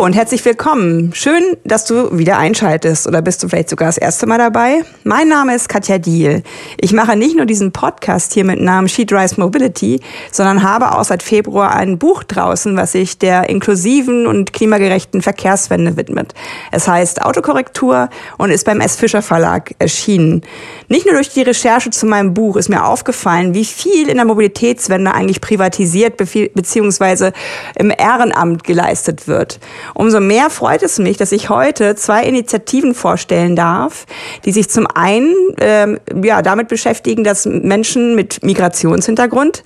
Und herzlich willkommen. Schön, dass du wieder einschaltest oder bist du vielleicht sogar das erste Mal dabei. Mein Name ist Katja Diel. Ich mache nicht nur diesen Podcast hier mit Namen She Drives Mobility, sondern habe auch seit Februar ein Buch draußen, was sich der inklusiven und klimagerechten Verkehrswende widmet. Es heißt Autokorrektur und ist beim S. Fischer Verlag erschienen. Nicht nur durch die Recherche zu meinem Buch ist mir aufgefallen, wie viel in der Mobilitätswende eigentlich privatisiert bzw. im Ehrenamt geleistet wird. Umso mehr freut es mich, dass ich heute zwei Initiativen vorstellen darf, die sich zum einen ähm, ja, damit beschäftigen, dass Menschen mit Migrationshintergrund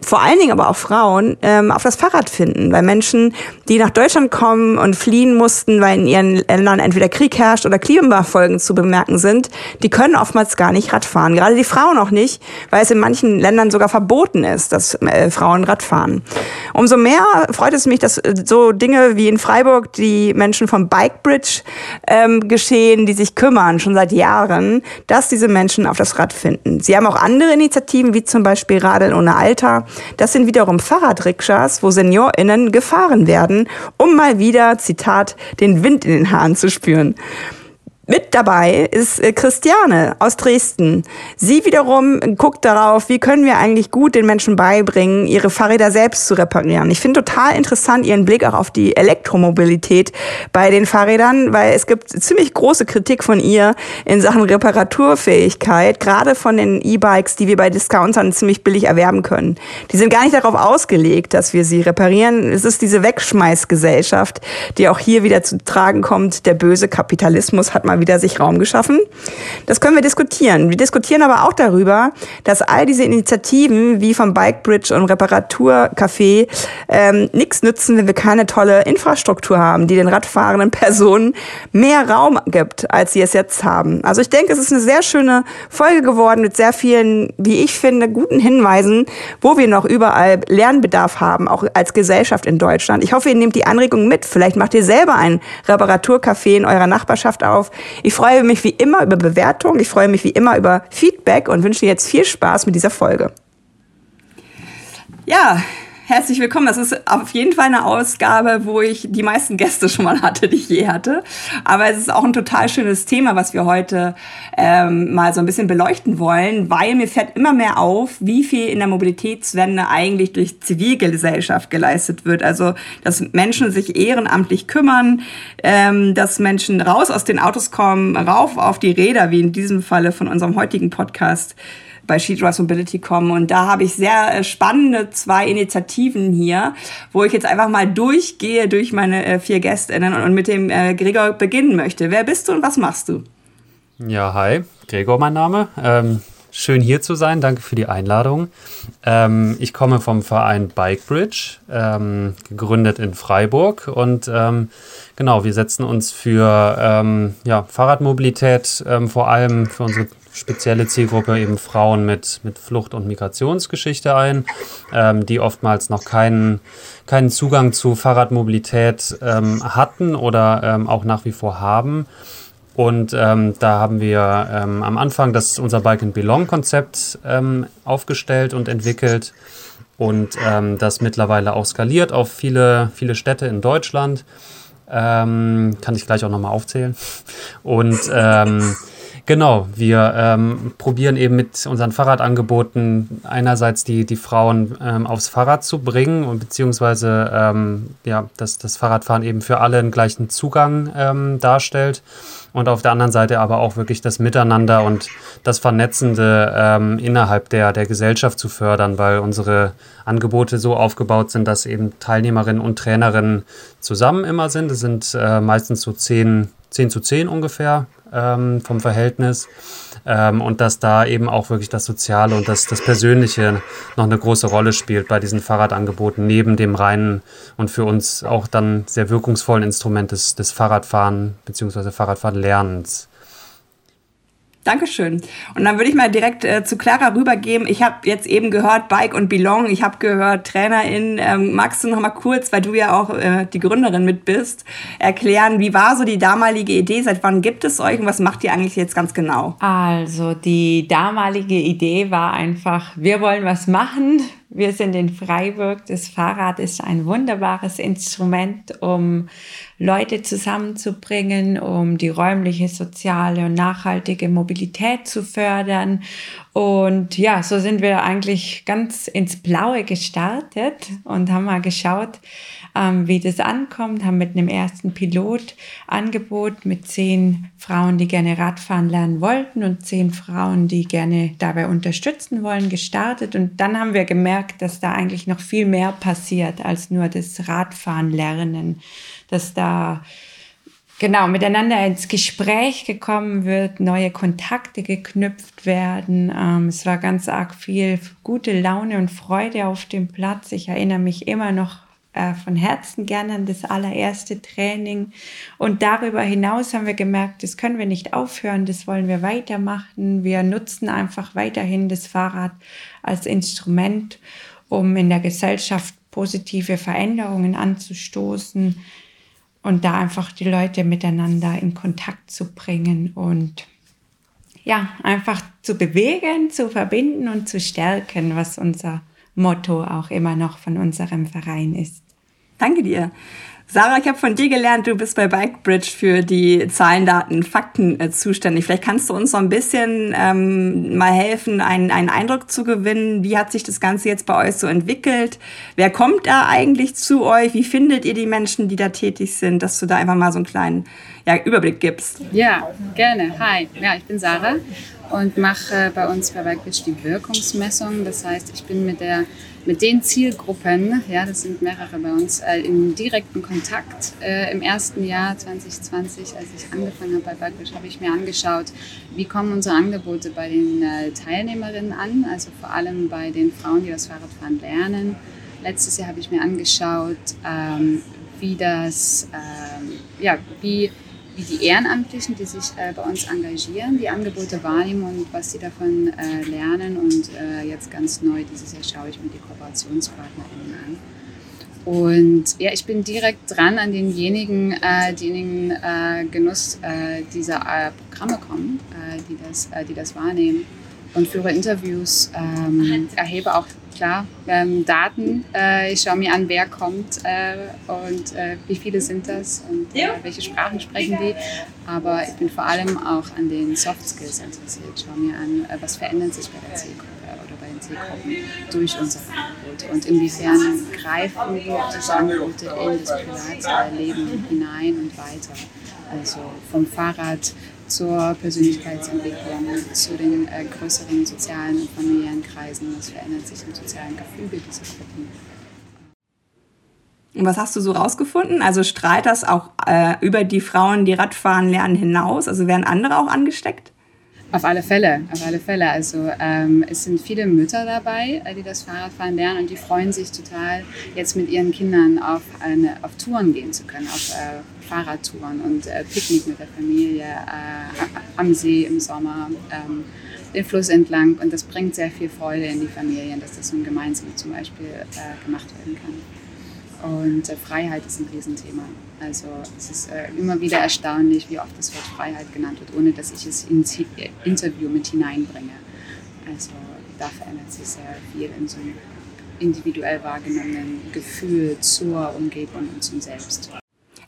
vor allen Dingen aber auch Frauen ähm, auf das Fahrrad finden, weil Menschen, die nach Deutschland kommen und fliehen mussten, weil in ihren Ländern entweder Krieg herrscht oder Klimafolgen zu bemerken sind, die können oftmals gar nicht Radfahren. Gerade die Frauen auch nicht, weil es in manchen Ländern sogar verboten ist, dass äh, Frauen Radfahren. Umso mehr freut es mich, dass äh, so Dinge wie in Freiburg die Menschen vom Bike Bridge ähm, geschehen, die sich kümmern schon seit Jahren, dass diese Menschen auf das Rad finden. Sie haben auch andere Initiativen, wie zum Beispiel Radeln ohne Alter das sind wiederum Fahrradrikschas, wo SeniorInnen gefahren werden, um mal wieder, Zitat, den Wind in den Haaren zu spüren. Mit dabei ist äh, Christiane aus Dresden. Sie wiederum guckt darauf, wie können wir eigentlich gut den Menschen beibringen, ihre Fahrräder selbst zu reparieren. Ich finde total interessant ihren Blick auch auf die Elektromobilität bei den Fahrrädern, weil es gibt ziemlich große Kritik von ihr in Sachen Reparaturfähigkeit, gerade von den E-Bikes, die wir bei Discountern ziemlich billig erwerben können. Die sind gar nicht darauf ausgelegt, dass wir sie reparieren. Es ist diese Wegschmeißgesellschaft, die auch hier wieder zu tragen kommt. Der böse Kapitalismus hat mal mal wieder sich Raum geschaffen. Das können wir diskutieren. Wir diskutieren aber auch darüber, dass all diese Initiativen wie vom Bike Bridge und Reparaturcafé ähm, nichts nützen, wenn wir keine tolle Infrastruktur haben, die den radfahrenden Personen mehr Raum gibt, als sie es jetzt haben. Also ich denke, es ist eine sehr schöne Folge geworden mit sehr vielen, wie ich finde, guten Hinweisen, wo wir noch überall Lernbedarf haben, auch als Gesellschaft in Deutschland. Ich hoffe, ihr nehmt die Anregung mit. Vielleicht macht ihr selber ein Reparaturcafé in eurer Nachbarschaft auf. Ich freue mich wie immer über Bewertungen, ich freue mich wie immer über Feedback und wünsche jetzt viel Spaß mit dieser Folge. Ja, herzlich willkommen. Das ist auf jeden Fall eine Ausgabe, wo ich die meisten Gäste schon mal hatte, die ich je hatte. Aber es ist auch ein total schönes Thema, was wir heute ähm, mal so ein bisschen beleuchten wollen, weil mir fällt immer mehr auf, wie viel in der Mobilitätswende eigentlich durch Zivilgesellschaft geleistet wird. Also, dass Menschen sich ehrenamtlich kümmern, ähm, dass Menschen raus aus den Autos kommen, rauf auf die Räder, wie in diesem Falle von unserem heutigen Podcast bei She Drives Mobility kommen. Und da habe ich sehr äh, spannende zwei Initiativen hier, wo ich jetzt einfach mal durchgehe durch meine äh, vier Gästinnen und mit dem äh, Gregor beginnen möchte. Wer bist du und was machst du? Ja, hi, Gregor mein Name. Ähm, schön hier zu sein, danke für die Einladung. Ähm, ich komme vom Verein Bike Bridge, ähm, gegründet in Freiburg und ähm, genau, wir setzen uns für ähm, ja, Fahrradmobilität, ähm, vor allem für unsere spezielle Zielgruppe eben Frauen mit, mit Flucht- und Migrationsgeschichte ein, ähm, die oftmals noch keinen, keinen Zugang zu Fahrradmobilität hatten oder auch nach wie vor haben. Und ähm, da haben wir ähm, am Anfang das unser Bike and Belong Konzept ähm, aufgestellt und entwickelt und das mittlerweile auch skaliert auf viele, viele Städte in Deutschland. kann ich gleich auch nochmal aufzählen. Und Genau, wir ähm, probieren eben mit unseren Fahrradangeboten einerseits die, die Frauen ähm, aufs Fahrrad zu bringen und beziehungsweise ähm, ja, dass das Fahrradfahren eben für alle einen gleichen Zugang ähm, darstellt und auf der anderen Seite aber auch wirklich das Miteinander und das Vernetzende ähm, innerhalb der, der Gesellschaft zu fördern, weil unsere Angebote so aufgebaut sind, dass eben Teilnehmerinnen und Trainerinnen zusammen immer sind. Es sind äh, meistens so zehn, zehn zu zehn ungefähr ähm, vom Verhältnis. Ähm, und dass da eben auch wirklich das Soziale und das, das Persönliche noch eine große Rolle spielt bei diesen Fahrradangeboten, neben dem reinen und für uns auch dann sehr wirkungsvollen Instrument des, des Fahrradfahren bzw. Fahrradfahrlernens. Dankeschön. Und dann würde ich mal direkt äh, zu Clara rübergeben. Ich habe jetzt eben gehört Bike und Belong. Ich habe gehört Trainerin. Ähm, magst du noch mal kurz, weil du ja auch äh, die Gründerin mit bist, erklären, wie war so die damalige Idee? Seit wann gibt es euch und was macht ihr eigentlich jetzt ganz genau? Also die damalige Idee war einfach, wir wollen was machen Wir sind in Freiburg. Das Fahrrad ist ein wunderbares Instrument, um Leute zusammenzubringen, um die räumliche, soziale und nachhaltige Mobilität zu fördern. Und ja, so sind wir eigentlich ganz ins Blaue gestartet und haben mal geschaut, ähm, wie das ankommt, haben mit einem ersten Pilotangebot mit zehn Frauen, die gerne Radfahren lernen wollten und zehn Frauen, die gerne dabei unterstützen wollen, gestartet. Und dann haben wir gemerkt, dass da eigentlich noch viel mehr passiert als nur das Radfahren lernen, dass da genau miteinander ins Gespräch gekommen wird, neue Kontakte geknüpft werden. Ähm, es war ganz arg viel gute Laune und Freude auf dem Platz. Ich erinnere mich immer noch äh, von Herzen gerne an das allererste Training. Und darüber hinaus haben wir gemerkt, das können wir nicht aufhören, das wollen wir weitermachen. Wir nutzen einfach weiterhin das Fahrrad als Instrument, um in der Gesellschaft positive Veränderungen anzustoßen und da einfach die Leute miteinander in Kontakt zu bringen und ja, einfach zu bewegen, zu verbinden und zu stärken, was unser Motto auch immer noch von unserem Verein ist. Danke dir. Sarah, ich habe von dir gelernt, du bist bei Bikebridge für die Zahlen, Daten, Fakten äh, zuständig. Vielleicht kannst du uns so ein bisschen ähm, mal helfen, einen, einen Eindruck zu gewinnen. Wie hat sich das Ganze jetzt bei euch so entwickelt? Wer kommt da eigentlich zu euch? Wie findet ihr die Menschen, die da tätig sind? Dass du da einfach mal so einen kleinen ja, Überblick gibst. Ja, gerne. Hi, ja, ich bin Sarah und mache bei uns bei Bikebridge die Wirkungsmessung. Das heißt, ich bin mit der mit den Zielgruppen, ja, das sind mehrere bei uns, äh, in direkten Kontakt. Äh, Im ersten Jahr 2020, als ich angefangen habe bei Bugfish, habe ich mir angeschaut, wie kommen unsere Angebote bei den äh, Teilnehmerinnen an, also vor allem bei den Frauen, die das Fahrradfahren lernen. Letztes Jahr habe ich mir angeschaut, ähm, wie das, ähm, ja, wie wie die Ehrenamtlichen, die sich äh, bei uns engagieren, die Angebote wahrnehmen und was sie davon äh, lernen. Und äh, jetzt ganz neu, dieses Jahr schaue ich mir die KooperationspartnerInnen an. Und ja, ich bin direkt dran an denjenigen, äh, diejenigen äh, Genuss äh, dieser Programme kommen, die, das, die das wahrnehmen und führe Interviews, ähm, erhebe auch klar ähm, Daten. Äh, ich schaue mir an, wer kommt äh, und äh, wie viele sind das und äh, welche Sprachen sprechen die. Aber ich bin vor allem auch an den Soft Skills interessiert. Ich schaue mir an, äh, was verändert sich bei der Zielgruppe oder bei den Zielgruppen durch unsere Angebote und inwiefern greifen diese Angebote in das Privatleben hinein und weiter. Also vom Fahrrad zur Persönlichkeitsentwicklung, zu den äh, größeren sozialen und familiären Kreisen. Was verändert sich im sozialen Gefüge dieser Gruppen. Und was hast du so rausgefunden? Also strahlt das auch äh, über die Frauen, die Radfahren lernen, hinaus? Also werden andere auch angesteckt? Auf alle Fälle, auf alle Fälle. Also ähm, es sind viele Mütter dabei, äh, die das Fahrradfahren lernen und die freuen sich total, jetzt mit ihren Kindern auf, eine, auf Touren gehen zu können, auf äh, Fahrradtouren und äh, Picknick mit der Familie äh, am See im Sommer, ähm, den Fluss entlang. Und das bringt sehr viel Freude in die Familien, dass das so gemeinsam zum Beispiel äh, gemacht werden kann. Und äh, Freiheit ist ein Riesenthema. Also es ist äh, immer wieder erstaunlich, wie oft das Wort Freiheit genannt wird, ohne dass ich es ins Interview mit hineinbringe. Also da verändert sich sehr viel in so einem individuell wahrgenommenen Gefühl zur Umgebung und zum Selbst.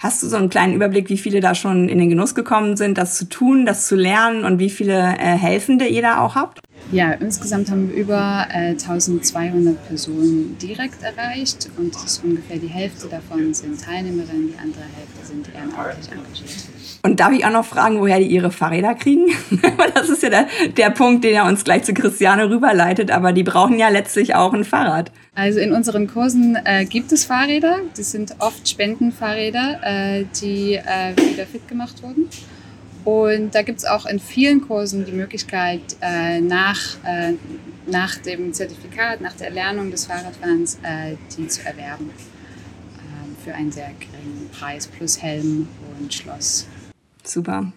Hast du so einen kleinen Überblick, wie viele da schon in den Genuss gekommen sind, das zu tun, das zu lernen und wie viele äh, Helfende ihr da auch habt? Ja, insgesamt haben wir über äh, 1200 Personen direkt erreicht und ungefähr die Hälfte davon sind Teilnehmerinnen, die andere Hälfte sind ehrenamtlich engagiert. Und darf ich auch noch fragen, woher die ihre Fahrräder kriegen? das ist ja der, der Punkt, den er uns gleich zu Christiane rüberleitet, aber die brauchen ja letztlich auch ein Fahrrad. Also in unseren Kursen äh, gibt es Fahrräder. Das sind oft Spendenfahrräder, äh, die äh, wieder fit gemacht wurden. Und da gibt es auch in vielen Kursen die Möglichkeit, äh, nach, äh, nach dem Zertifikat, nach der Erlernung des Fahrradfahrens, äh, die zu erwerben. Ähm, für einen sehr geringen Preis plus Helm und Schloss. Super.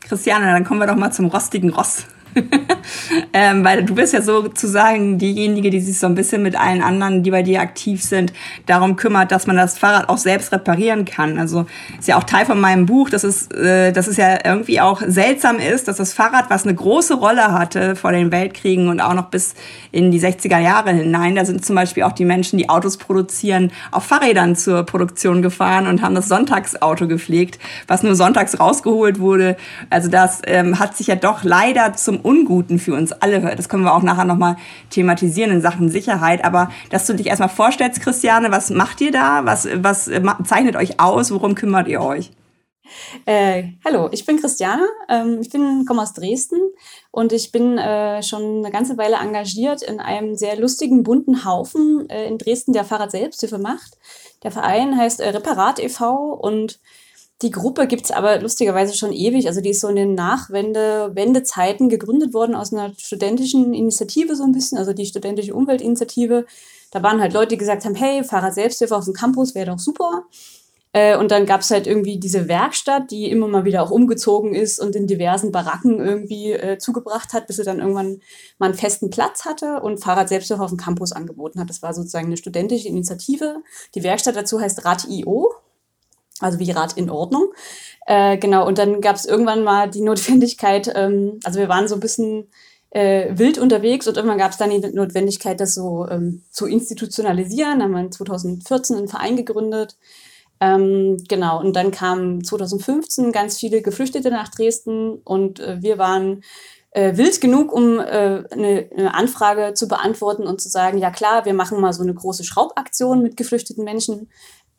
Christiane, dann kommen wir doch mal zum rostigen Ross. ähm, weil du bist ja sozusagen diejenige, die sich so ein bisschen mit allen anderen, die bei dir aktiv sind, darum kümmert, dass man das Fahrrad auch selbst reparieren kann. Also ist ja auch Teil von meinem Buch, dass es, äh, dass es ja irgendwie auch seltsam ist, dass das Fahrrad, was eine große Rolle hatte vor den Weltkriegen und auch noch bis in die 60er Jahre hinein, da sind zum Beispiel auch die Menschen, die Autos produzieren, auf Fahrrädern zur Produktion gefahren und haben das Sonntagsauto gepflegt, was nur sonntags rausgeholt wurde. Also das ähm, hat sich ja doch leider zum Unguten für uns alle. Das können wir auch nachher nochmal thematisieren in Sachen Sicherheit. Aber dass du dich erstmal vorstellst, Christiane, was macht ihr da? Was, was äh, zeichnet euch aus? Worum kümmert ihr euch? Äh, hallo, ich bin Christiane. Ähm, ich bin, komme aus Dresden und ich bin äh, schon eine ganze Weile engagiert in einem sehr lustigen, bunten Haufen äh, in Dresden, der Fahrrad Selbsthilfe macht. Der Verein heißt äh, Reparat e.V. und die Gruppe gibt's aber lustigerweise schon ewig. Also die ist so in den Nachwende-Wendezeiten gegründet worden aus einer studentischen Initiative so ein bisschen, also die studentische Umweltinitiative. Da waren halt Leute, die gesagt haben, hey, Fahrrad Selbsthilfe auf dem Campus wäre doch super. Äh, und dann gab's halt irgendwie diese Werkstatt, die immer mal wieder auch umgezogen ist und in diversen Baracken irgendwie äh, zugebracht hat, bis sie dann irgendwann mal einen festen Platz hatte und Fahrrad Selbsthilfe auf dem Campus angeboten hat. Das war sozusagen eine studentische Initiative. Die Werkstatt dazu heißt Rad.io also wie Rat in Ordnung. Äh, genau, und dann gab es irgendwann mal die Notwendigkeit, ähm, also wir waren so ein bisschen äh, wild unterwegs und irgendwann gab es dann die Notwendigkeit, das so ähm, zu institutionalisieren. Dann haben wir 2014 einen Verein gegründet. Ähm, genau, und dann kamen 2015 ganz viele Geflüchtete nach Dresden und äh, wir waren äh, wild genug, um äh, eine, eine Anfrage zu beantworten und zu sagen, ja klar, wir machen mal so eine große Schraubaktion mit geflüchteten Menschen.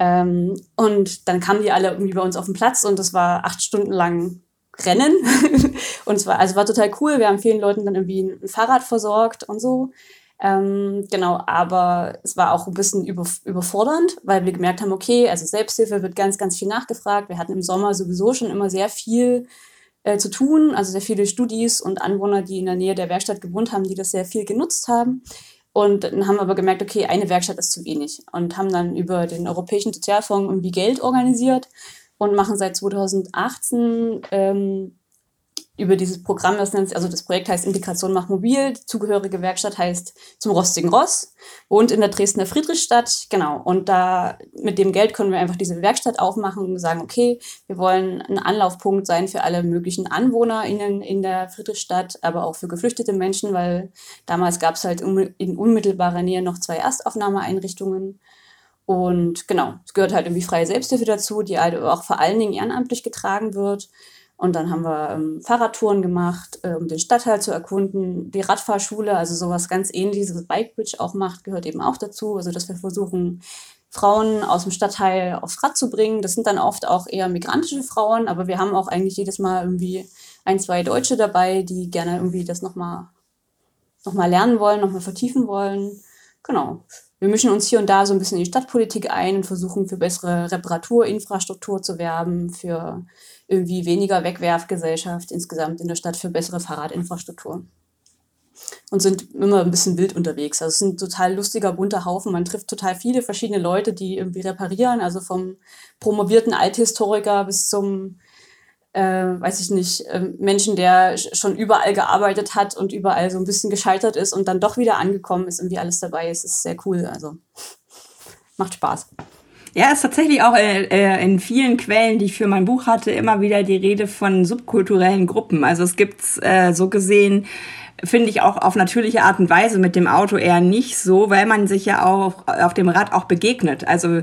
Ähm, und dann kamen die alle irgendwie bei uns auf den Platz und das war acht Stunden lang Rennen. und es war, also war total cool. Wir haben vielen Leuten dann irgendwie ein Fahrrad versorgt und so. Ähm, genau, aber es war auch ein bisschen über, überfordernd, weil wir gemerkt haben, okay, also Selbsthilfe wird ganz, ganz viel nachgefragt. Wir hatten im Sommer sowieso schon immer sehr viel äh, zu tun, also sehr viele Studis und Anwohner, die in der Nähe der Werkstatt gewohnt haben, die das sehr viel genutzt haben. Und dann haben wir aber gemerkt, okay, eine Werkstatt ist zu wenig. Und haben dann über den Europäischen Sozialfonds irgendwie Geld organisiert und machen seit 2018 ähm, über dieses Programm, das nennt, also das Projekt heißt Integration macht mobil, die zugehörige Werkstatt heißt zum Rostigen Ross, wohnt in der Dresdner Friedrichstadt, genau. Und da mit dem Geld können wir einfach diese Werkstatt aufmachen und sagen, okay, wir wollen ein Anlaufpunkt sein für alle möglichen AnwohnerInnen in der Friedrichstadt, aber auch für geflüchtete Menschen, weil damals gab es halt in unmittelbarer Nähe noch zwei Erstaufnahmeeinrichtungen. Und genau, es gehört halt irgendwie freie Selbsthilfe dazu, die halt auch vor allen Dingen ehrenamtlich getragen wird. Und dann haben wir ähm, Fahrradtouren gemacht, äh, um den Stadtteil zu erkunden. Die Radfahrschule, also sowas ganz ähnliches, was Bikebridge auch macht, gehört eben auch dazu. Also dass wir versuchen, Frauen aus dem Stadtteil aufs Rad zu bringen. Das sind dann oft auch eher migrantische Frauen, aber wir haben auch eigentlich jedes Mal irgendwie ein, zwei Deutsche dabei, die gerne irgendwie das nochmal noch mal lernen wollen, nochmal vertiefen wollen. Genau. Wir mischen uns hier und da so ein bisschen in die Stadtpolitik ein und versuchen für bessere Reparaturinfrastruktur zu werben, für irgendwie weniger Wegwerfgesellschaft insgesamt in der Stadt für bessere Fahrradinfrastruktur. Und sind immer ein bisschen wild unterwegs. Also es ist ein total lustiger, bunter Haufen. Man trifft total viele verschiedene Leute, die irgendwie reparieren. Also vom promovierten Althistoriker bis zum, äh, weiß ich nicht, äh, Menschen, der schon überall gearbeitet hat und überall so ein bisschen gescheitert ist und dann doch wieder angekommen ist. Irgendwie alles dabei. Es ist sehr cool. Also macht Spaß. Ja, ist tatsächlich auch äh, äh, in vielen Quellen, die ich für mein Buch hatte, immer wieder die Rede von subkulturellen Gruppen. Also es gibt äh, so gesehen, finde ich auch auf natürliche Art und Weise mit dem Auto eher nicht so, weil man sich ja auch auf dem Rad auch begegnet. Also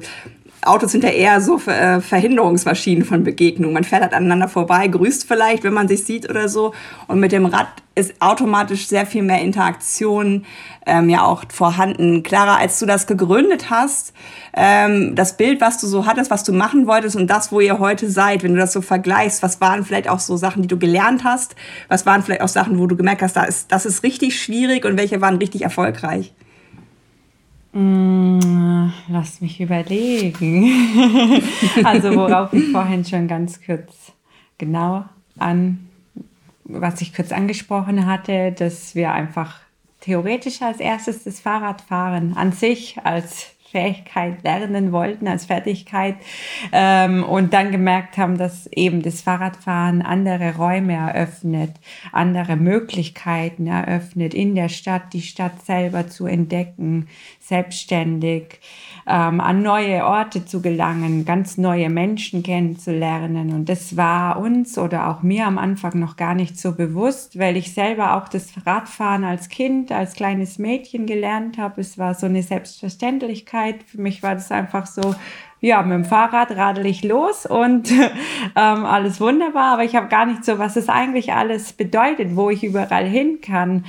Autos sind ja eher so äh, Verhinderungsmaschinen von Begegnungen. Man fährt halt aneinander vorbei, grüßt vielleicht, wenn man sich sieht oder so. Und mit dem Rad ist automatisch sehr viel mehr Interaktion ähm, ja auch vorhanden. Clara, als du das gegründet hast, ähm, das Bild, was du so hattest, was du machen wolltest und das, wo ihr heute seid, wenn du das so vergleichst, was waren vielleicht auch so Sachen, die du gelernt hast? Was waren vielleicht auch Sachen, wo du gemerkt hast, da ist, das ist richtig schwierig und welche waren richtig erfolgreich? Mm, lass mich überlegen. also worauf ich vorhin schon ganz kurz genau an, was ich kurz angesprochen hatte, dass wir einfach theoretisch als erstes das Fahrradfahren an sich als Fähigkeit lernen wollten als Fertigkeit ähm, und dann gemerkt haben, dass eben das Fahrradfahren andere Räume eröffnet, andere Möglichkeiten eröffnet, in der Stadt die Stadt selber zu entdecken, selbstständig ähm, an neue Orte zu gelangen, ganz neue Menschen kennenzulernen. Und das war uns oder auch mir am Anfang noch gar nicht so bewusst, weil ich selber auch das Radfahren als Kind, als kleines Mädchen gelernt habe. Es war so eine Selbstverständlichkeit. Für mich war das einfach so, ja, mit dem Fahrrad radel ich los und ähm, alles wunderbar, aber ich habe gar nicht so, was es eigentlich alles bedeutet, wo ich überall hin kann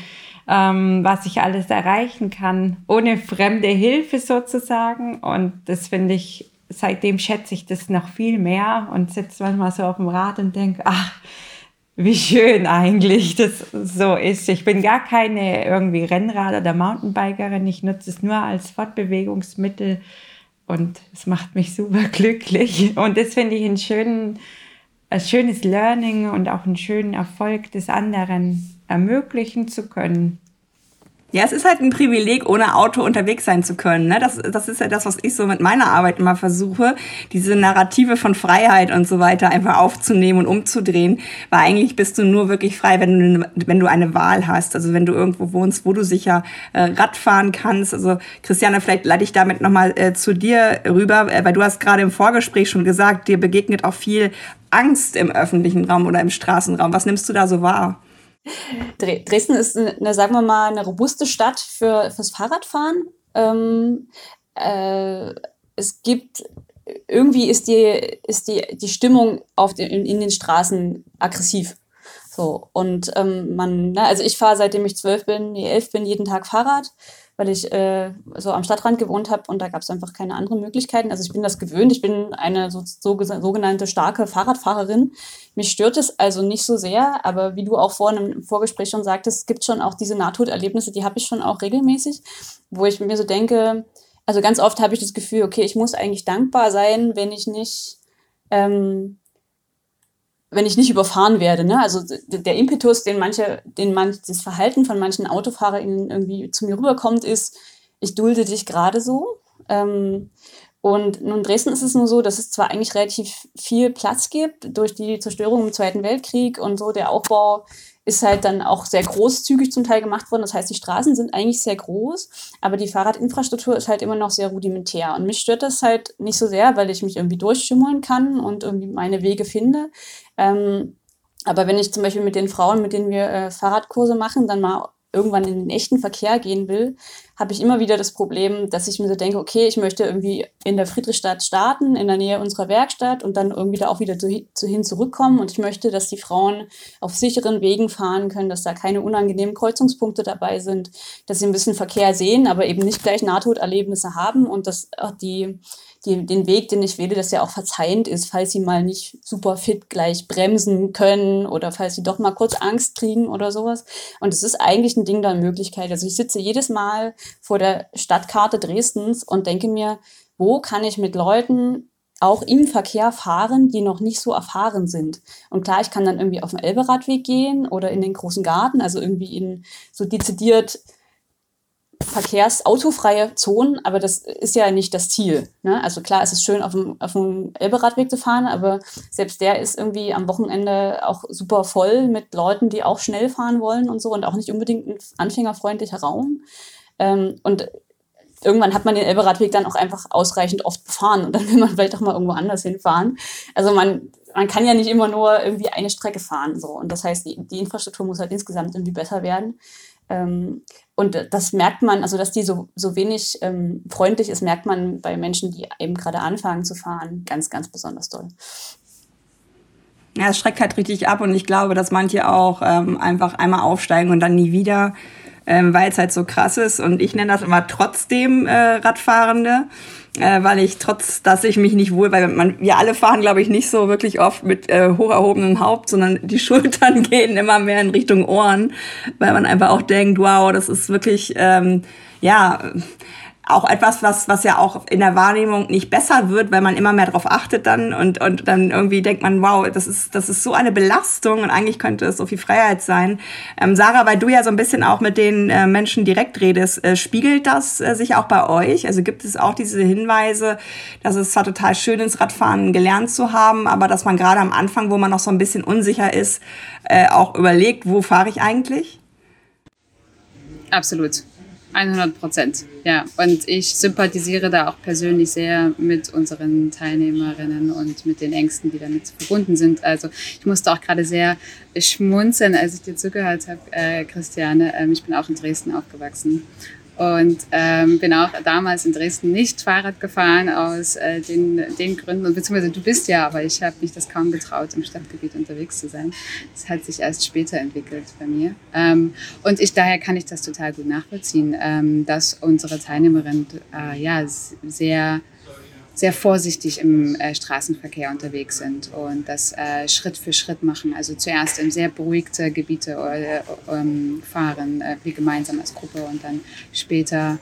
ähm, was ich alles erreichen kann, ohne fremde Hilfe sozusagen. Und das finde ich, seitdem schätze ich das noch viel mehr und sitze manchmal so auf dem Rad und denke, ach, wie schön eigentlich das so ist. Ich bin gar keine irgendwie Rennrad- oder Mountainbikerin. Ich nutze es nur als Fortbewegungsmittel und es macht mich super glücklich. Und das finde ich einen schönen, ein schönes Learning und auch einen schönen Erfolg des anderen ermöglichen zu können. Ja, es ist halt ein Privileg, ohne Auto unterwegs sein zu können. Ne? Das, das ist ja das, was ich so mit meiner Arbeit immer versuche, diese Narrative von Freiheit und so weiter einfach aufzunehmen und umzudrehen. Weil eigentlich bist du nur wirklich frei, wenn du, wenn du eine Wahl hast. Also wenn du irgendwo wohnst, wo du sicher äh, Rad fahren kannst. Also Christiane, vielleicht leite ich damit nochmal äh, zu dir rüber, äh, weil du hast gerade im Vorgespräch schon gesagt, dir begegnet auch viel Angst im öffentlichen Raum oder im Straßenraum. Was nimmst du da so wahr? Dresden ist eine, sagen wir mal, eine robuste Stadt für, fürs Fahrradfahren. Ähm, äh, es gibt irgendwie ist die, ist die, die Stimmung auf den, in, den Straßen aggressiv. So, und ähm, man, ne, also ich fahre seitdem ich zwölf bin, elf bin, jeden Tag Fahrrad weil ich äh, so am Stadtrand gewohnt habe und da gab es einfach keine anderen Möglichkeiten. Also ich bin das gewöhnt. Ich bin eine so, so, sogenannte starke Fahrradfahrerin. Mich stört es also nicht so sehr, aber wie du auch vorhin im Vorgespräch schon sagtest, es gibt schon auch diese Nahtoderlebnisse, die habe ich schon auch regelmäßig, wo ich mir so denke, also ganz oft habe ich das Gefühl, okay, ich muss eigentlich dankbar sein, wenn ich nicht ähm, wenn ich nicht überfahren werde. Ne? Also der Impetus, den manche, den man, das Verhalten von manchen AutofahrerInnen irgendwie zu mir rüberkommt, ist, ich dulde dich gerade so. Ähm, und nun in Dresden ist es nur so, dass es zwar eigentlich relativ viel Platz gibt durch die Zerstörung im Zweiten Weltkrieg und so, der Aufbau ist halt dann auch sehr großzügig zum Teil gemacht worden. Das heißt, die Straßen sind eigentlich sehr groß, aber die Fahrradinfrastruktur ist halt immer noch sehr rudimentär. Und mich stört das halt nicht so sehr, weil ich mich irgendwie durchschimmeln kann und irgendwie meine Wege finde. Ähm, aber wenn ich zum Beispiel mit den Frauen, mit denen wir äh, Fahrradkurse machen, dann mal irgendwann in den echten Verkehr gehen will, habe ich immer wieder das Problem, dass ich mir so denke, okay, ich möchte irgendwie in der Friedrichstadt starten, in der Nähe unserer Werkstatt und dann irgendwie da auch wieder zu, zu, hin zurückkommen. Und ich möchte, dass die Frauen auf sicheren Wegen fahren können, dass da keine unangenehmen Kreuzungspunkte dabei sind, dass sie ein bisschen Verkehr sehen, aber eben nicht gleich Nahtoderlebnisse haben und dass auch die die, den Weg, den ich wähle, dass er auch verzeihend ist, falls sie mal nicht super fit gleich bremsen können oder falls sie doch mal kurz Angst kriegen oder sowas. Und es ist eigentlich ein Ding der Möglichkeit. Also ich sitze jedes Mal vor der Stadtkarte Dresdens und denke mir, wo kann ich mit Leuten auch im Verkehr fahren, die noch nicht so erfahren sind. Und klar, ich kann dann irgendwie auf dem Elberadweg gehen oder in den großen Garten, also irgendwie in so dezidiert verkehrsautofreie Zonen, aber das ist ja nicht das Ziel. Ne? Also klar, es ist schön, auf dem, auf dem Elberadweg zu fahren, aber selbst der ist irgendwie am Wochenende auch super voll mit Leuten, die auch schnell fahren wollen und so und auch nicht unbedingt ein anfängerfreundlicher Raum. Ähm, und irgendwann hat man den Elberadweg dann auch einfach ausreichend oft befahren und dann will man vielleicht auch mal irgendwo anders hinfahren. Also man, man kann ja nicht immer nur irgendwie eine Strecke fahren. So. Und das heißt, die, die Infrastruktur muss halt insgesamt irgendwie besser werden. Ähm, und das merkt man, also dass die so, so wenig ähm, freundlich ist, merkt man bei Menschen, die eben gerade anfangen zu fahren, ganz, ganz besonders doll. Ja, es schreckt halt richtig ab und ich glaube, dass manche auch ähm, einfach einmal aufsteigen und dann nie wieder ähm, weil es halt so krass ist. Und ich nenne das immer trotzdem äh, Radfahrende, äh, weil ich trotz, dass ich mich nicht wohl, weil man, wir alle fahren, glaube ich, nicht so wirklich oft mit äh, hoch erhobenem Haupt, sondern die Schultern gehen immer mehr in Richtung Ohren, weil man einfach auch denkt, wow, das ist wirklich, ähm, ja, auch etwas, was, was ja auch in der Wahrnehmung nicht besser wird, weil man immer mehr darauf achtet dann und, und dann irgendwie denkt man, wow, das ist, das ist so eine Belastung und eigentlich könnte es so viel Freiheit sein. Ähm, Sarah, weil du ja so ein bisschen auch mit den äh, Menschen direkt redest, äh, spiegelt das äh, sich auch bei euch? Also gibt es auch diese Hinweise, dass es zwar total schön ist, Radfahren gelernt zu haben, aber dass man gerade am Anfang, wo man noch so ein bisschen unsicher ist, äh, auch überlegt, wo fahre ich eigentlich? Absolut. 100 Prozent, ja. Und ich sympathisiere da auch persönlich sehr mit unseren Teilnehmerinnen und mit den Ängsten, die damit verbunden sind. Also ich musste auch gerade sehr schmunzeln, als ich dir zugehört habe, äh, Christiane. Ähm, ich bin auch in Dresden aufgewachsen und ähm, bin auch damals in Dresden nicht Fahrrad gefahren aus äh, den, den Gründen, beziehungsweise du bist ja, aber ich habe mich das kaum getraut, im Stadtgebiet unterwegs zu sein. Das hat sich erst später entwickelt bei mir. Ähm, und ich daher kann ich das total gut nachvollziehen, ähm, dass unsere Teilnehmerinnen äh, ja sehr sehr vorsichtig im äh, Straßenverkehr unterwegs sind und das äh, Schritt für Schritt machen. Also zuerst in sehr beruhigte Gebiete äh, ähm, fahren, äh, wie gemeinsam als Gruppe und dann später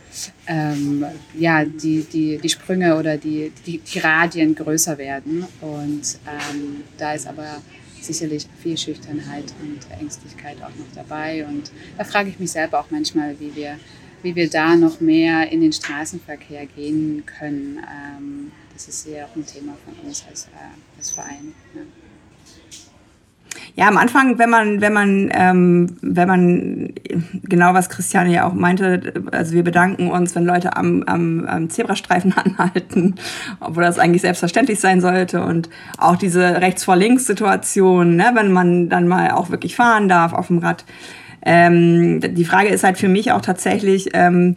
ähm, ja, die, die, die Sprünge oder die, die, die Radien größer werden. Und ähm, da ist aber sicherlich viel Schüchternheit und Ängstlichkeit auch noch dabei. Und da frage ich mich selber auch manchmal, wie wir wie wir da noch mehr in den Straßenverkehr gehen können. Ähm, das ist ja auch ein Thema von uns als, äh, als Verein. Ja. Ja, am Anfang, wenn man, wenn man, ähm, wenn man genau was Christiane ja auch meinte, also wir bedanken uns, wenn Leute am, am, am Zebrastreifen anhalten, obwohl das eigentlich selbstverständlich sein sollte und auch diese rechts vor links Situation, ne, wenn man dann mal auch wirklich fahren darf auf dem Rad. Ähm, die Frage ist halt für mich auch tatsächlich, ähm,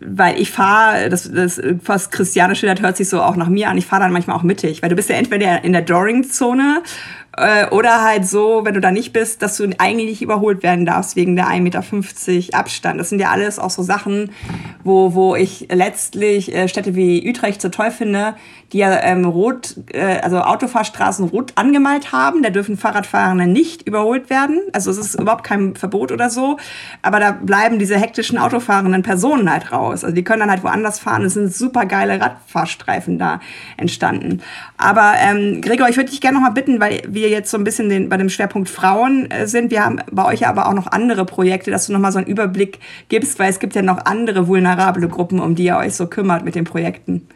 weil ich fahre, das, das was Christiane schildert, hört sich so auch nach mir an, ich fahre dann manchmal auch mittig, weil du bist ja entweder in der Doring-Zone äh, oder halt so, wenn du da nicht bist, dass du eigentlich nicht überholt werden darfst wegen der 1,50 Meter Abstand. Das sind ja alles auch so Sachen, wo, wo ich letztlich äh, Städte wie Utrecht so toll finde, die ja ähm, rot, äh, also Autofahrstraßen rot angemalt haben. Da dürfen Fahrradfahrende nicht überholt werden. Also es ist überhaupt kein Verbot oder so. Aber da bleiben diese hektischen autofahrenden Personen halt raus. Also die können dann halt woanders fahren. Es sind super geile Radfahrstreifen da entstanden. Aber ähm, Gregor, ich würde dich gerne noch mal bitten, weil wir jetzt so ein bisschen den, bei dem Schwerpunkt Frauen äh, sind. Wir haben bei euch aber auch noch andere Projekte, dass du noch mal so einen Überblick gibst, weil es gibt ja noch andere vulnerable Gruppen, um die ihr euch so kümmert mit den Projekten.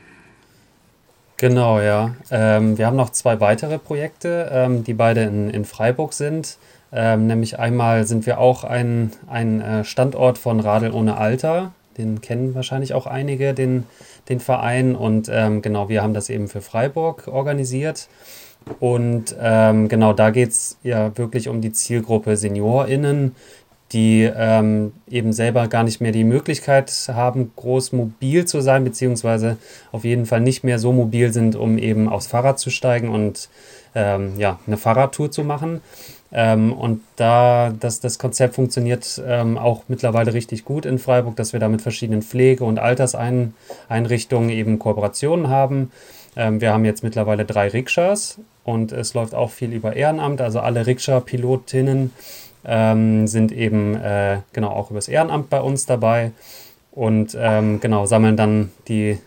Genau, ja. Ähm, wir haben noch zwei weitere Projekte, ähm, die beide in, in Freiburg sind. Ähm, nämlich einmal sind wir auch ein, ein äh, Standort von Radel ohne Alter. Den kennen wahrscheinlich auch einige, den, den Verein. Und ähm, genau, wir haben das eben für Freiburg organisiert. Und ähm, genau, da geht es ja wirklich um die Zielgruppe SeniorInnen, die ähm, eben selber gar nicht mehr die Möglichkeit haben, groß mobil zu sein, beziehungsweise auf jeden Fall nicht mehr so mobil sind, um eben aufs Fahrrad zu steigen und ähm, ja, eine Fahrradtour zu machen. Ähm, und da das, das Konzept funktioniert ähm, auch mittlerweile richtig gut in Freiburg, dass wir da mit verschiedenen Pflege- und Alterseinrichtungen eben Kooperationen haben. Ähm, wir haben jetzt mittlerweile drei Rikschas und es läuft auch viel über Ehrenamt, also alle Rikscha-Pilotinnen ähm, sind eben äh, genau auch übers Ehrenamt bei uns dabei und ähm, genau sammeln dann die,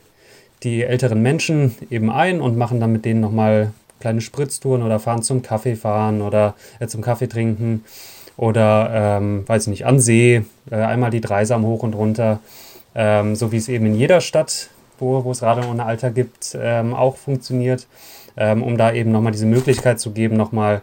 die älteren Menschen eben ein und machen dann mit denen nochmal kleine Spritztouren oder fahren zum Kaffee fahren oder äh, zum Kaffee trinken oder ähm, weiß ich nicht, an See, äh, einmal die Dreisam hoch und runter, ähm, so wie es eben in jeder Stadt, wo, wo es Radl ohne Alter gibt, ähm, auch funktioniert, ähm, um da eben nochmal diese Möglichkeit zu geben, nochmal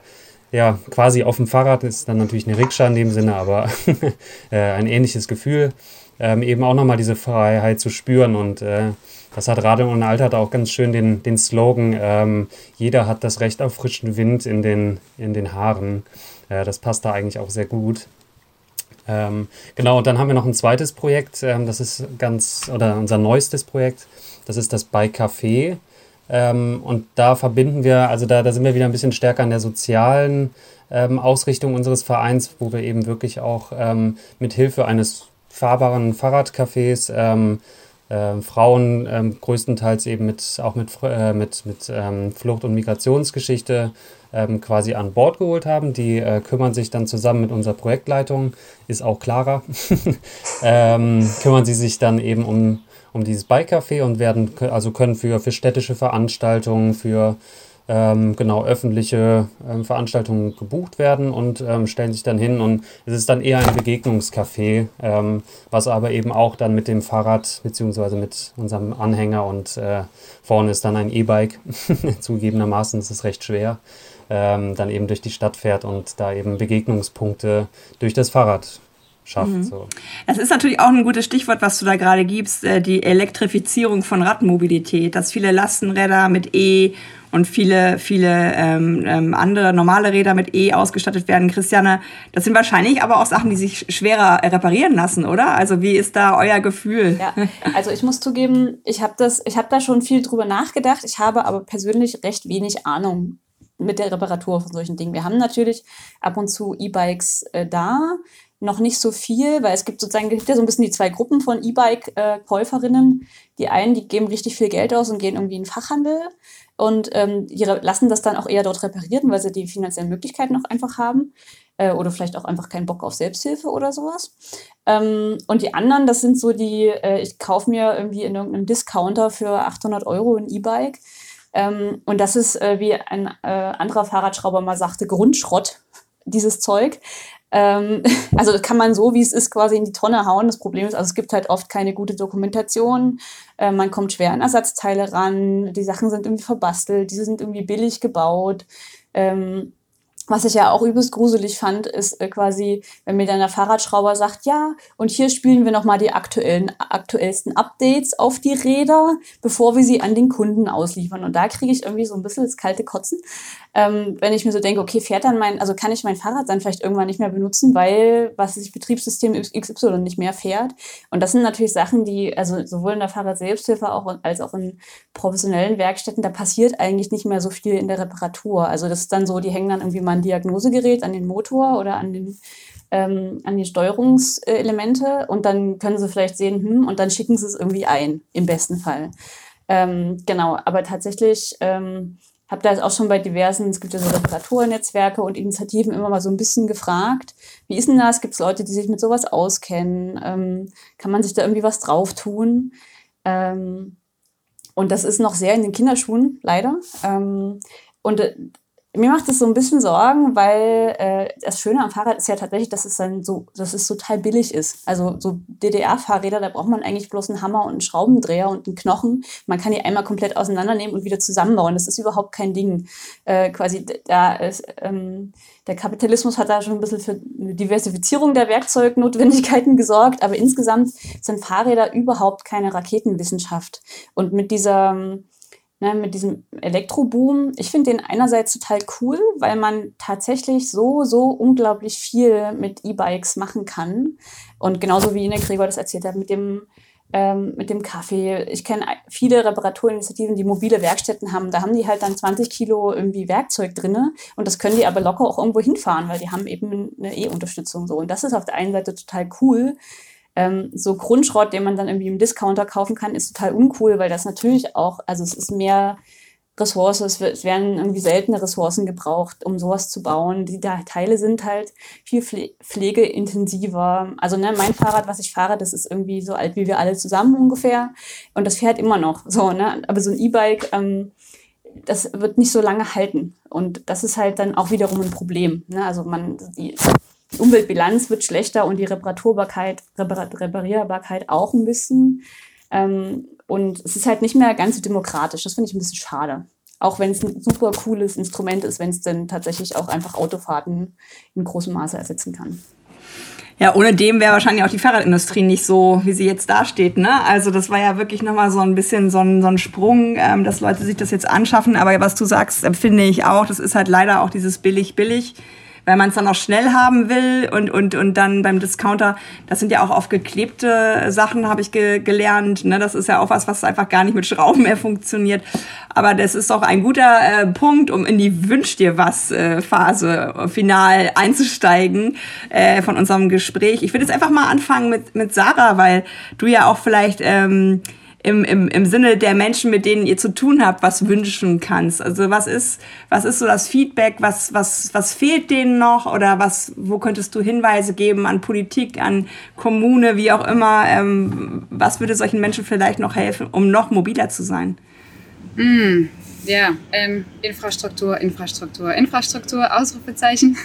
ja, quasi auf dem Fahrrad ist dann natürlich eine Rikscha in dem Sinne, aber äh, ein ähnliches Gefühl, ähm, eben auch nochmal diese Freiheit zu spüren und äh, das hat Radl und Alter auch ganz schön den, den Slogan, ähm, jeder hat das Recht auf frischen Wind in den, in den Haaren. Äh, das passt da eigentlich auch sehr gut. Ähm, genau, und dann haben wir noch ein zweites Projekt, ähm, das ist ganz, oder unser neuestes Projekt, das ist das Bike Café. Ähm, und da verbinden wir, also da, da sind wir wieder ein bisschen stärker an der sozialen ähm, Ausrichtung unseres Vereins, wo wir eben wirklich auch ähm, mit Hilfe eines fahrbaren Fahrradcafés äh, Frauen ähm, größtenteils eben mit, auch mit, äh, mit, mit ähm, Flucht- und Migrationsgeschichte ähm, quasi an Bord geholt haben. Die äh, kümmern sich dann zusammen mit unserer Projektleitung, ist auch klarer, ähm, kümmern sie sich dann eben um um dieses Bike-Café und werden, also können für, für städtische Veranstaltungen, für ähm, genau öffentliche ähm, Veranstaltungen gebucht werden und ähm, stellen sich dann hin und es ist dann eher ein Begegnungscafé, ähm, was aber eben auch dann mit dem Fahrrad beziehungsweise mit unserem Anhänger und äh, vorne ist dann ein E-Bike, zugegebenermaßen ist es recht schwer, ähm, dann eben durch die Stadt fährt und da eben Begegnungspunkte durch das Fahrrad schafft. Mhm. So. Das ist natürlich auch ein gutes Stichwort, was du da gerade gibst, äh, die Elektrifizierung von Radmobilität, dass viele Lastenräder mit E und viele, viele ähm, ähm, andere normale Räder mit E ausgestattet werden. Christiane, das sind wahrscheinlich aber auch Sachen, die sich schwerer reparieren lassen, oder? Also wie ist da euer Gefühl? Ja, also ich muss zugeben, ich habe das, da schon viel drüber nachgedacht. Ich habe aber persönlich recht wenig Ahnung mit der Reparatur von solchen Dingen. Wir haben natürlich ab und zu E-Bikes äh, da, noch nicht so viel, weil es gibt sozusagen gibt ja so ein bisschen die zwei Gruppen von E-Bike-Käuferinnen. Die einen, die geben richtig viel Geld aus und gehen irgendwie in den Fachhandel und ähm, lassen das dann auch eher dort reparieren, weil sie die finanziellen Möglichkeiten noch einfach haben äh, oder vielleicht auch einfach keinen Bock auf Selbsthilfe oder sowas. Ähm, und die anderen, das sind so die, äh, ich kaufe mir irgendwie in irgendeinem Discounter für 800 Euro ein E-Bike. Ähm, und das ist, äh, wie ein äh, anderer Fahrradschrauber mal sagte, Grundschrott, dieses Zeug. Ähm, also kann man so, wie es ist, quasi in die Tonne hauen. Das Problem ist, also es gibt halt oft keine gute Dokumentation. Äh, man kommt schwer an Ersatzteile ran. Die Sachen sind irgendwie verbastelt. Diese sind irgendwie billig gebaut. Ähm, was ich ja auch übelst gruselig fand, ist äh, quasi, wenn mir dann der Fahrradschrauber sagt, ja, und hier spielen wir nochmal die aktuellen, aktuellsten Updates auf die Räder, bevor wir sie an den Kunden ausliefern. Und da kriege ich irgendwie so ein bisschen das kalte Kotzen, ähm, wenn ich mir so denke, okay, fährt dann mein, also kann ich mein Fahrrad dann vielleicht irgendwann nicht mehr benutzen, weil was sich Betriebssystem XY nicht mehr fährt. Und das sind natürlich Sachen, die, also sowohl in der Fahrrad-Selbsthilfe auch, als auch in professionellen Werkstätten, da passiert eigentlich nicht mehr so viel in der Reparatur. Also das ist dann so, die hängen dann irgendwie mal ein Diagnosegerät an den Motor oder an den ähm, an die Steuerungselemente und dann können sie vielleicht sehen, hm, und dann schicken sie es irgendwie ein, im besten Fall. Ähm, genau, aber tatsächlich ähm, habe da jetzt auch schon bei diversen, es gibt ja so Reparaturnetzwerke und Initiativen immer mal so ein bisschen gefragt, wie ist denn das? Gibt es Leute, die sich mit sowas auskennen? Ähm, kann man sich da irgendwie was drauf tun? Ähm, und das ist noch sehr in den Kinderschuhen, leider. Ähm, und äh, mir macht es so ein bisschen Sorgen, weil äh, das Schöne am Fahrrad ist ja tatsächlich, dass es dann so, dass es total billig ist. Also so DDR-Fahrräder, da braucht man eigentlich bloß einen Hammer und einen Schraubendreher und einen Knochen. Man kann die einmal komplett auseinandernehmen und wieder zusammenbauen. Das ist überhaupt kein Ding. Äh, quasi da ist, ähm, der Kapitalismus hat da schon ein bisschen für eine Diversifizierung der Werkzeugnotwendigkeiten gesorgt, aber insgesamt sind Fahrräder überhaupt keine Raketenwissenschaft. Und mit dieser ne, mit diesem Elektroboom. Ich finde den einerseits total cool, weil man tatsächlich so, so unglaublich viel mit E-Bikes machen kann. Und genauso wie Ine Gregor das erzählt hat, mit dem, ähm, mit dem Kaffee. Ich kenne viele Reparaturinitiativen, die mobile Werkstätten haben. Da haben die halt dann 20 Kilo irgendwie Werkzeug drinne und das können die aber locker auch irgendwo hinfahren, weil die haben eben eine E-Unterstützung so. Und das ist auf der einen Seite total cool. Ähm, so Grundschrott, den man dann irgendwie im Discounter kaufen kann, ist total uncool, weil das natürlich auch, also es ist mehr Ressource, es, werden irgendwie seltene Ressourcen gebraucht, um sowas zu bauen. Die Teile sind halt viel pflegeintensiver. Also ne, mein Fahrrad, was ich fahre, das ist irgendwie so alt wie wir alle zusammen ungefähr und das fährt immer noch. So, ne? Aber so ein E-Bike, ähm, das wird nicht so lange halten und das ist halt dann auch wiederum ein Problem. Ne? Also man die die Umweltbilanz wird schlechter und die Reparaturbarkeit, Reparierbarkeit auch ein bisschen. Ähm, und es ist halt nicht mehr ganz so demokratisch. Das finde ich ein bisschen schade. Auch wenn es ein super cooles Instrument ist, wenn es dann tatsächlich auch einfach Autofahrten in großem Maße ersetzen kann. Ja, ohne dem wäre wahrscheinlich auch die Fahrradindustrie nicht so, wie sie jetzt dasteht. Ne? Also das war ja wirklich nochmal so ein bisschen so ein, so ein Sprung, ähm, dass Leute sich das jetzt anschaffen. Aber was du sagst, finde ich auch, das ist halt leider auch dieses billig-billig weil man es dann auch schnell haben will und, und, und dann beim Discounter, das sind ja auch oft geklebte Sachen, habe ich ge gelernt. Ne? Das ist ja auch was, was einfach gar nicht mit Schrauben mehr funktioniert. Aber das ist doch ein guter äh, Punkt, um in die Wünsch dir was äh, Phase final einzusteigen äh, von unserem Gespräch. Ich würde jetzt einfach mal anfangen mit, mit Sarah, weil du ja auch vielleicht ähm, im, im, im Sinne der Menschen, mit denen ihr zu tun habt, was wünschen kannst? Also was ist, was ist so das Feedback? Was, was, was fehlt denen noch? Oder was, wo könntest du Hinweise geben an Politik, an Kommune, wie auch immer? Ähm, was würde solchen Menschen vielleicht noch helfen, um noch mobiler zu sein? Mm, ja, ähm, Infrastruktur, Infrastruktur, Infrastruktur, Ausrufezeichen.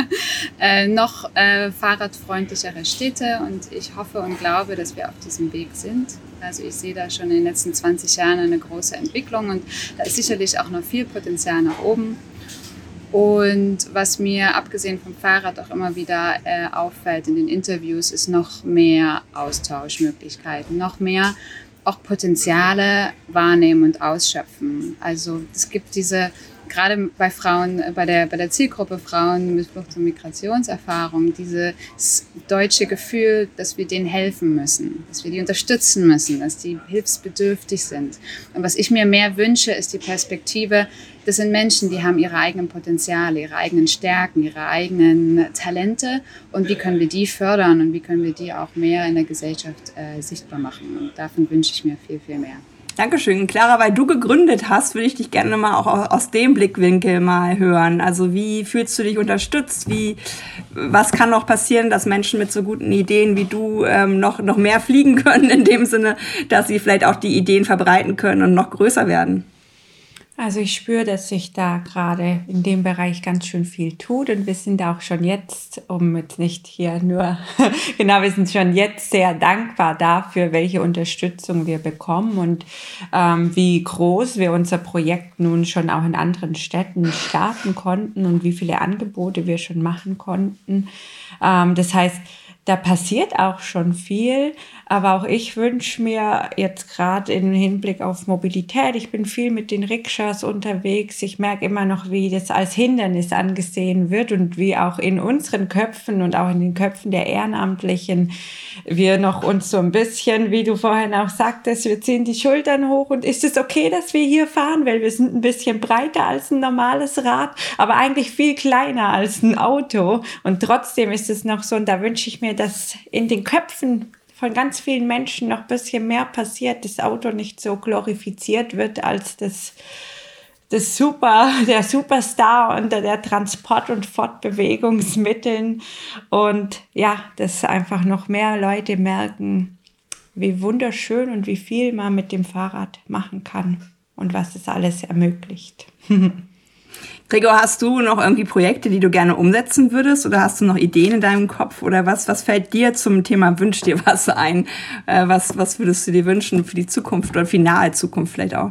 äh, noch äh, fahrradfreundlichere Städte und ich hoffe und glaube, dass wir auf diesem Weg sind. Also ich sehe da schon in den letzten 20 Jahren eine große Entwicklung und da ist sicherlich auch noch viel Potenzial nach oben. Und was mir abgesehen vom Fahrrad auch immer wieder äh, auffällt in den Interviews, ist noch mehr Austauschmöglichkeiten, noch mehr auch Potenziale wahrnehmen und ausschöpfen. Also es gibt diese, gerade bei Frauen, bei der, bei der Zielgruppe Frauen mit Flucht- und Migrationserfahrung, dieses deutsche Gefühl, dass wir denen helfen müssen, dass wir die unterstützen müssen, dass die hilfsbedürftig sind. Und was ich mir mehr wünsche, ist die Perspektive, das sind Menschen, die haben ihre eigenen Potenziale, ihre eigenen Stärken, ihre eigenen Talente. Und wie können wir die fördern und wie können wir die auch mehr in der Gesellschaft äh, sichtbar machen? Und davon wünsche ich mir viel, viel mehr. Dankeschön. Clara, weil du gegründet hast, würde ich dich gerne mal auch aus dem Blickwinkel mal hören. Also wie fühlst du dich unterstützt? Wie, was kann noch passieren, dass Menschen mit so guten Ideen wie du ähm, noch, noch mehr fliegen können, in dem Sinne, dass sie vielleicht auch die Ideen verbreiten können und noch größer werden? Also ich spüre, dass sich da gerade in dem Bereich ganz schön viel tut und wir sind auch schon jetzt, um jetzt nicht hier nur, genau, wir sind schon jetzt sehr dankbar dafür, welche Unterstützung wir bekommen und ähm, wie groß wir unser Projekt nun schon auch in anderen Städten starten konnten und wie viele Angebote wir schon machen konnten. Ähm, das heißt, da passiert auch schon viel, aber auch ich wünsche mir jetzt gerade im Hinblick auf Mobilität, ich bin viel mit den Rikschas unterwegs, ich merke immer noch, wie das als Hindernis angesehen wird und wie auch in unseren Köpfen und auch in den Köpfen der Ehrenamtlichen wir noch uns so ein bisschen, wie du vorhin auch sagtest, wir ziehen die Schultern hoch. Und ist es okay, dass wir hier fahren, weil wir sind ein bisschen breiter als ein normales Rad, aber eigentlich viel kleiner als ein Auto. Und trotzdem ist es noch so und da wünsche ich mir dass in den Köpfen von ganz vielen Menschen noch ein bisschen mehr passiert, das Auto nicht so glorifiziert wird als das, das Super, der Superstar unter der Transport- und Fortbewegungsmitteln. Und ja, dass einfach noch mehr Leute merken, wie wunderschön und wie viel man mit dem Fahrrad machen kann und was es alles ermöglicht. Gregor, hast du noch irgendwie Projekte, die du gerne umsetzen würdest oder hast du noch Ideen in deinem Kopf oder was, was fällt dir zum Thema Wünsch dir was ein? Äh, was, was würdest du dir wünschen für die Zukunft oder für die nahe Zukunft vielleicht auch?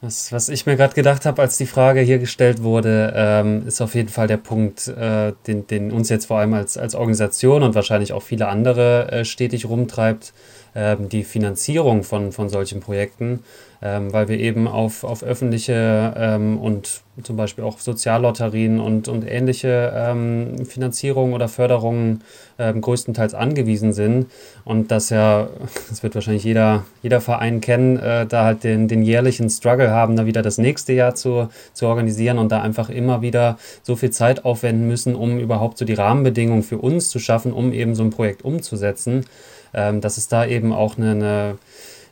Was, was ich mir gerade gedacht habe, als die Frage hier gestellt wurde, ähm, ist auf jeden Fall der Punkt, äh, den, den uns jetzt vor allem als, als Organisation und wahrscheinlich auch viele andere äh, stetig rumtreibt, äh, die Finanzierung von, von solchen Projekten ähm, weil wir eben auf, auf öffentliche ähm, und zum Beispiel auch Soziallotterien und, und ähnliche ähm, Finanzierungen oder Förderungen ähm, größtenteils angewiesen sind. Und das ja, das wird wahrscheinlich jeder, jeder Verein kennen, äh, da halt den, den jährlichen Struggle haben, da wieder das nächste Jahr zu, zu organisieren und da einfach immer wieder so viel Zeit aufwenden müssen, um überhaupt so die Rahmenbedingungen für uns zu schaffen, um eben so ein Projekt umzusetzen. Ähm, dass es da eben auch eine, eine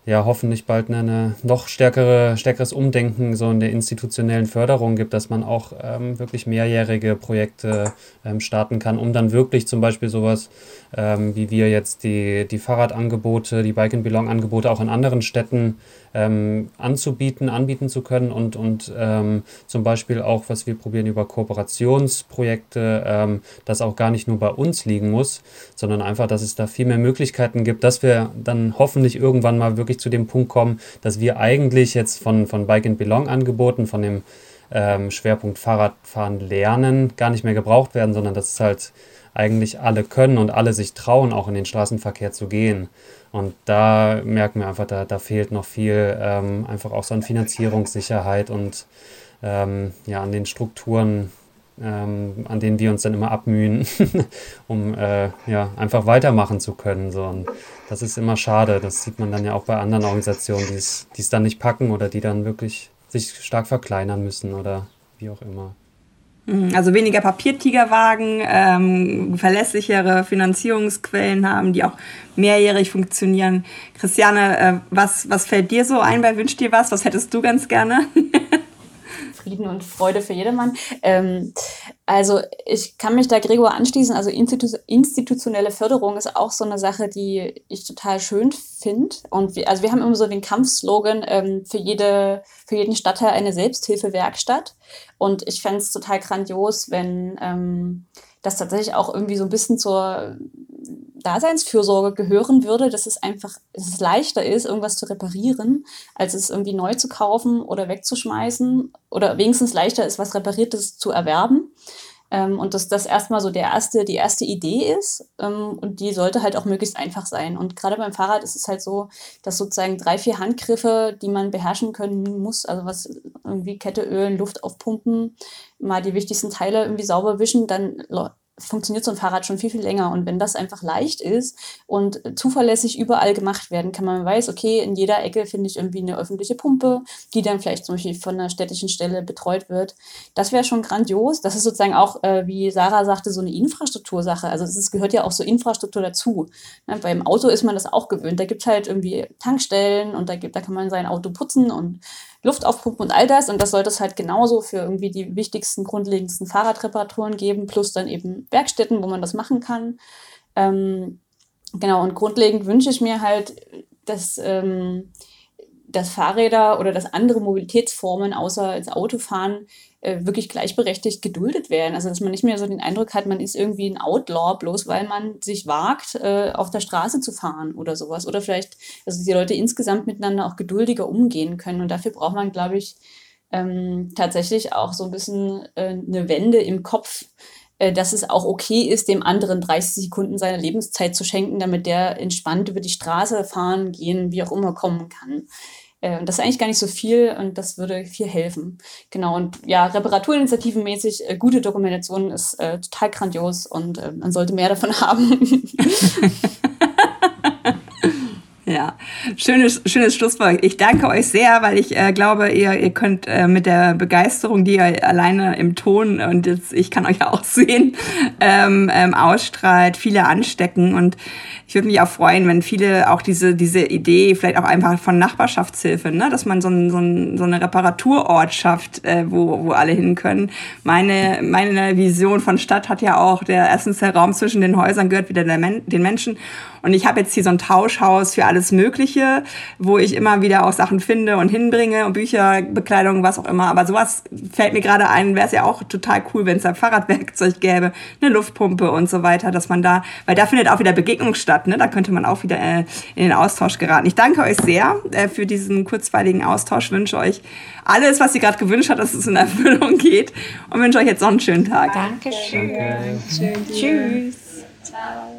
ja hoffentlich bald eine noch stärkere, stärkeres Umdenken so in der institutionellen Förderung gibt, dass man auch ähm, wirklich mehrjährige Projekte ähm, starten kann, um dann wirklich zum Beispiel sowas ähm, wie wir jetzt die, die Fahrradangebote, die Bike and Belong Angebote auch in anderen Städten ähm, anzubieten, anbieten zu können und, und ähm, zum Beispiel auch, was wir probieren über Kooperationsprojekte, ähm, das auch gar nicht nur bei uns liegen muss, sondern einfach, dass es da viel mehr Möglichkeiten gibt, dass wir dann hoffentlich irgendwann mal wirklich zu dem Punkt kommen, dass wir eigentlich jetzt von, von Bike and Belong Angeboten, von dem ähm, Schwerpunkt Fahrradfahren lernen, gar nicht mehr gebraucht werden, sondern dass es halt eigentlich alle können und alle sich trauen, auch in den Straßenverkehr zu gehen. Und da merken wir einfach, da, da fehlt noch viel, ähm, einfach auch so an Finanzierungssicherheit und ähm, ja, an den Strukturen, ähm, an denen wir uns dann immer abmühen, um äh, ja, einfach weitermachen zu können. So. Und das ist immer schade. Das sieht man dann ja auch bei anderen Organisationen, die es dann nicht packen oder die dann wirklich sich stark verkleinern müssen oder wie auch immer. Mhm, also weniger Papiertigerwagen, ähm, verlässlichere Finanzierungsquellen haben, die auch mehrjährig funktionieren. Christiane, äh, was, was fällt dir so ein bei Wünsch dir was? Was hättest du ganz gerne? Frieden und Freude für jedermann. Ähm, also ich kann mich da Gregor anschließen. Also Institu institutionelle Förderung ist auch so eine Sache, die ich total schön finde. Und wir, also wir haben immer so den Kampfslogan ähm, für jede für jeden Stadtteil eine Selbsthilfewerkstatt. Und ich fände es total grandios, wenn ähm, das tatsächlich auch irgendwie so ein bisschen zur Daseinsfürsorge gehören würde, dass es einfach dass es leichter ist, irgendwas zu reparieren, als es irgendwie neu zu kaufen oder wegzuschmeißen oder wenigstens leichter ist, was Repariertes zu erwerben. Ähm, und dass das erstmal so der erste, die erste Idee ist ähm, und die sollte halt auch möglichst einfach sein. Und gerade beim Fahrrad ist es halt so, dass sozusagen drei, vier Handgriffe, die man beherrschen können muss, also was irgendwie Kette ölen, Luft aufpumpen, mal die wichtigsten Teile irgendwie sauber wischen, dann funktioniert so ein Fahrrad schon viel, viel länger. Und wenn das einfach leicht ist und zuverlässig überall gemacht werden kann, man weiß, okay, in jeder Ecke finde ich irgendwie eine öffentliche Pumpe, die dann vielleicht zum Beispiel von einer städtischen Stelle betreut wird. Das wäre schon grandios. Das ist sozusagen auch, äh, wie Sarah sagte, so eine Infrastruktursache. Also es gehört ja auch so Infrastruktur dazu. Ne? Beim Auto ist man das auch gewöhnt. Da gibt es halt irgendwie Tankstellen und da, gibt, da kann man sein Auto putzen und Luft aufpumpen und all das. Und das sollte es halt genauso für irgendwie die wichtigsten, grundlegendsten Fahrradreparaturen geben, plus dann eben Werkstätten, wo man das machen kann. Ähm, genau, und grundlegend wünsche ich mir halt, dass, ähm, dass Fahrräder oder dass andere Mobilitätsformen außer ins Autofahren äh, wirklich gleichberechtigt geduldet werden. Also dass man nicht mehr so den Eindruck hat, man ist irgendwie ein Outlaw, bloß weil man sich wagt, äh, auf der Straße zu fahren oder sowas. Oder vielleicht, also die Leute insgesamt miteinander auch geduldiger umgehen können. Und dafür braucht man, glaube ich, ähm, tatsächlich auch so ein bisschen äh, eine Wende im Kopf, äh, dass es auch okay ist, dem anderen 30 Sekunden seiner Lebenszeit zu schenken, damit der entspannt über die Straße fahren, gehen, wie auch immer kommen kann. Äh, das ist eigentlich gar nicht so viel und das würde viel helfen. Genau, und ja, Reparaturinitiativenmäßig, äh, gute Dokumentation ist äh, total grandios und äh, man sollte mehr davon haben. Schönes, schönes Schlusswort. Ich danke euch sehr, weil ich äh, glaube, ihr, ihr könnt äh, mit der Begeisterung, die ihr alleine im Ton und jetzt, ich kann euch ja auch sehen, ähm, ähm, ausstrahlt, viele anstecken. Und ich würde mich auch freuen, wenn viele auch diese, diese Idee, vielleicht auch einfach von Nachbarschaftshilfe, ne? dass man so, ein, so, ein, so eine Reparaturort schafft, äh, wo, wo alle hin können. Meine, meine Vision von Stadt hat ja auch, der erstens der Raum zwischen den Häusern gehört wieder der Men den Menschen. Und ich habe jetzt hier so ein Tauschhaus für alles Mögliche, wo ich immer wieder auch Sachen finde und hinbringe und Bücher, Bekleidung, was auch immer. Aber sowas fällt mir gerade ein, wäre es ja auch total cool, wenn es da Fahrradwerkzeug gäbe, eine Luftpumpe und so weiter, dass man da, weil da findet auch wieder Begegnung statt. Ne? Da könnte man auch wieder äh, in den Austausch geraten. Ich danke euch sehr äh, für diesen kurzweiligen Austausch. Wünsche euch alles, was ihr gerade gewünscht habt, dass es in Erfüllung geht und wünsche euch jetzt noch einen schönen Tag. Dankeschön. Danke. Tschüss. Ciao.